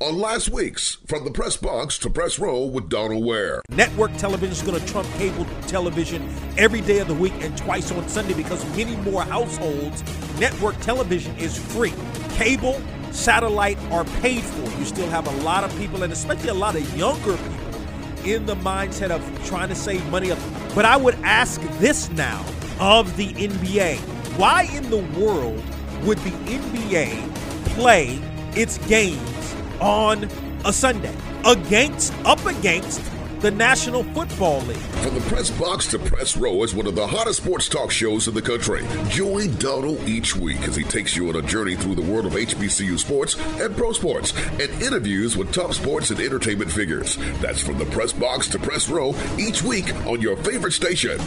on last week's From the Press Box to Press Row with Donald Ware. Network television is going to trump cable television every day of the week and twice on Sunday because many more households, network television is free. Cable, satellite are paid for. You still have a lot of people, and especially a lot of younger people, in the mindset of trying to save money. But I would ask this now of the NBA why in the world would the NBA play its games on a Sunday against up against the National Football League. From the press box to press row is one of the hottest sports talk shows in the country. Join Donald each week as he takes you on a journey through the world of HBCU sports and pro sports and interviews with top sports and entertainment figures. That's from the press box to press row each week on your favorite station.